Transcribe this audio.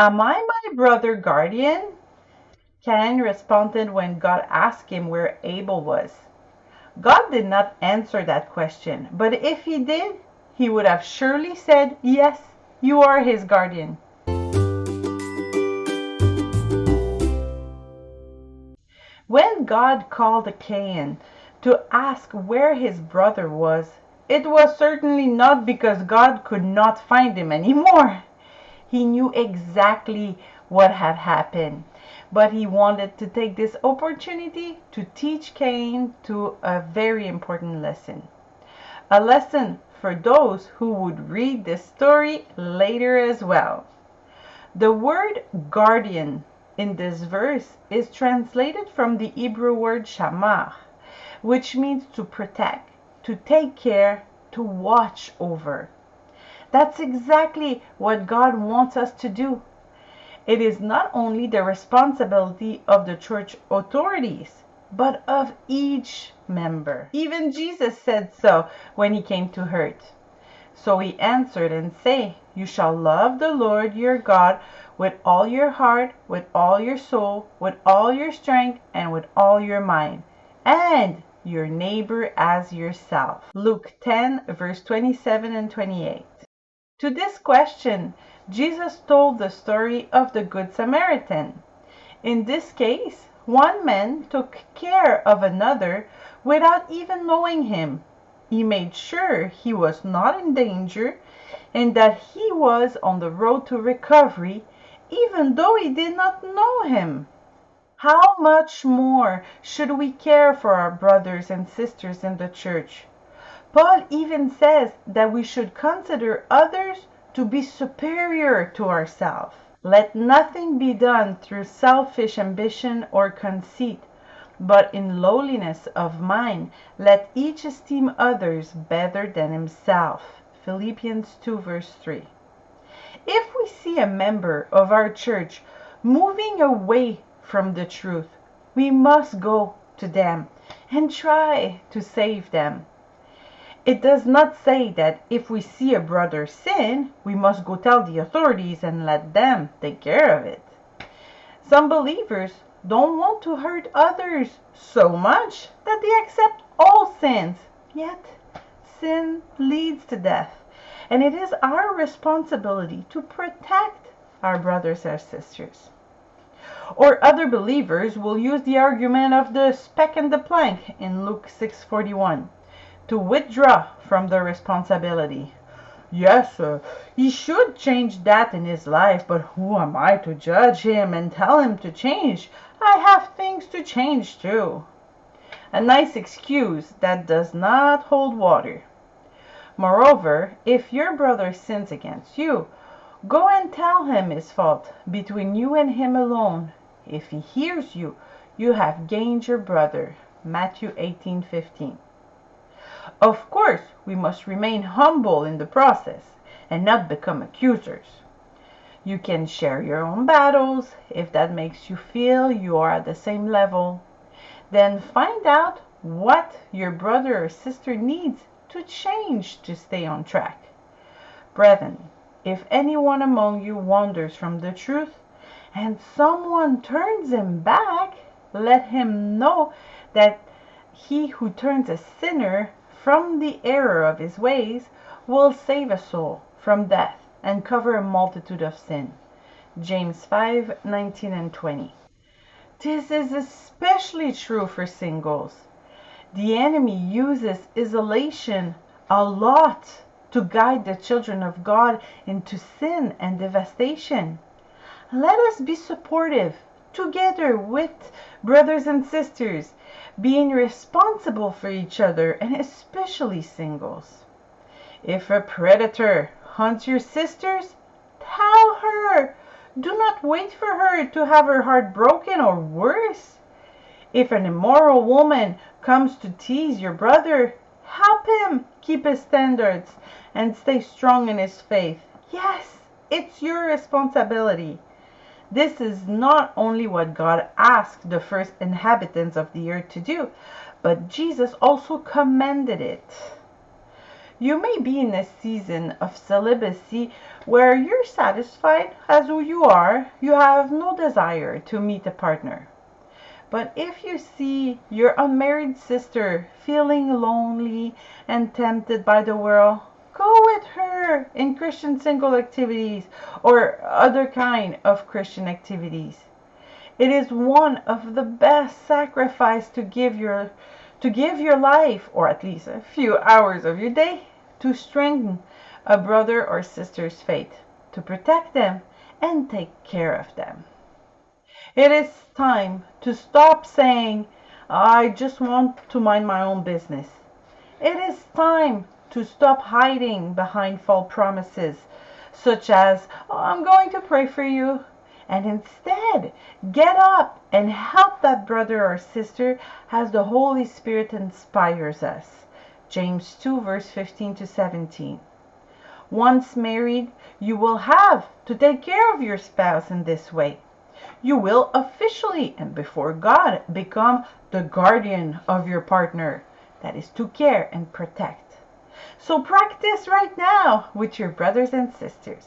Am I my brother guardian? Cain responded when God asked him where Abel was. God did not answer that question, but if he did, he would have surely said, Yes, you are his guardian. When God called Cain to ask where his brother was, it was certainly not because God could not find him anymore. He knew exactly what had happened, but he wanted to take this opportunity to teach Cain to a very important lesson. A lesson for those who would read this story later as well. The word guardian in this verse is translated from the Hebrew word shamar, which means to protect, to take care, to watch over. That's exactly what God wants us to do. It is not only the responsibility of the church authorities, but of each member. Even Jesus said so when he came to earth. So he answered and said, You shall love the Lord your God with all your heart, with all your soul, with all your strength, and with all your mind, and your neighbor as yourself. Luke 10, verse 27 and 28. To this question, Jesus told the story of the Good Samaritan. In this case, one man took care of another without even knowing him. He made sure he was not in danger and that he was on the road to recovery, even though he did not know him. How much more should we care for our brothers and sisters in the church? Paul even says that we should consider others to be superior to ourselves. Let nothing be done through selfish ambition or conceit, but in lowliness of mind let each esteem others better than himself. Philippians 2 verse 3. If we see a member of our church moving away from the truth, we must go to them and try to save them. It does not say that if we see a brother sin, we must go tell the authorities and let them take care of it. Some believers don't want to hurt others so much that they accept all sins. Yet, sin leads to death, and it is our responsibility to protect our brothers and sisters. Or other believers will use the argument of the speck and the plank in Luke 6:41 to withdraw from the responsibility. Yes, uh, he should change that in his life, but who am I to judge him and tell him to change? I have things to change too. A nice excuse that does not hold water. Moreover, if your brother sins against you, go and tell him his fault between you and him alone. If he hears you, you have gained your brother. Matthew 18:15. Of course, we must remain humble in the process and not become accusers. You can share your own battles if that makes you feel you are at the same level. Then find out what your brother or sister needs to change to stay on track. Brethren, if anyone among you wanders from the truth and someone turns him back, let him know that he who turns a sinner from the error of his ways will save a soul from death and cover a multitude of sin. James 5 19 and 20. This is especially true for singles. The enemy uses isolation a lot to guide the children of God into sin and devastation. Let us be supportive together with brothers and sisters being responsible for each other and especially singles. If a predator hunts your sisters, tell her. Do not wait for her to have her heart broken or worse. If an immoral woman comes to tease your brother, help him keep his standards and stay strong in his faith. Yes, it's your responsibility. This is not only what God asked the first inhabitants of the earth to do, but Jesus also commanded it. You may be in a season of celibacy where you're satisfied as who you are, you have no desire to meet a partner. But if you see your unmarried sister feeling lonely and tempted by the world, go with her in Christian single activities or other kind of Christian activities. It is one of the best sacrifice to give your to give your life or at least a few hours of your day to strengthen a brother or sister's faith, to protect them and take care of them. It is time to stop saying, I just want to mind my own business. It is time to stop hiding behind false promises, such as, oh, I'm going to pray for you, and instead get up and help that brother or sister as the Holy Spirit inspires us. James 2, verse 15 to 17. Once married, you will have to take care of your spouse in this way. You will officially and before God become the guardian of your partner. That is to care and protect. So practice right now with your brothers and sisters.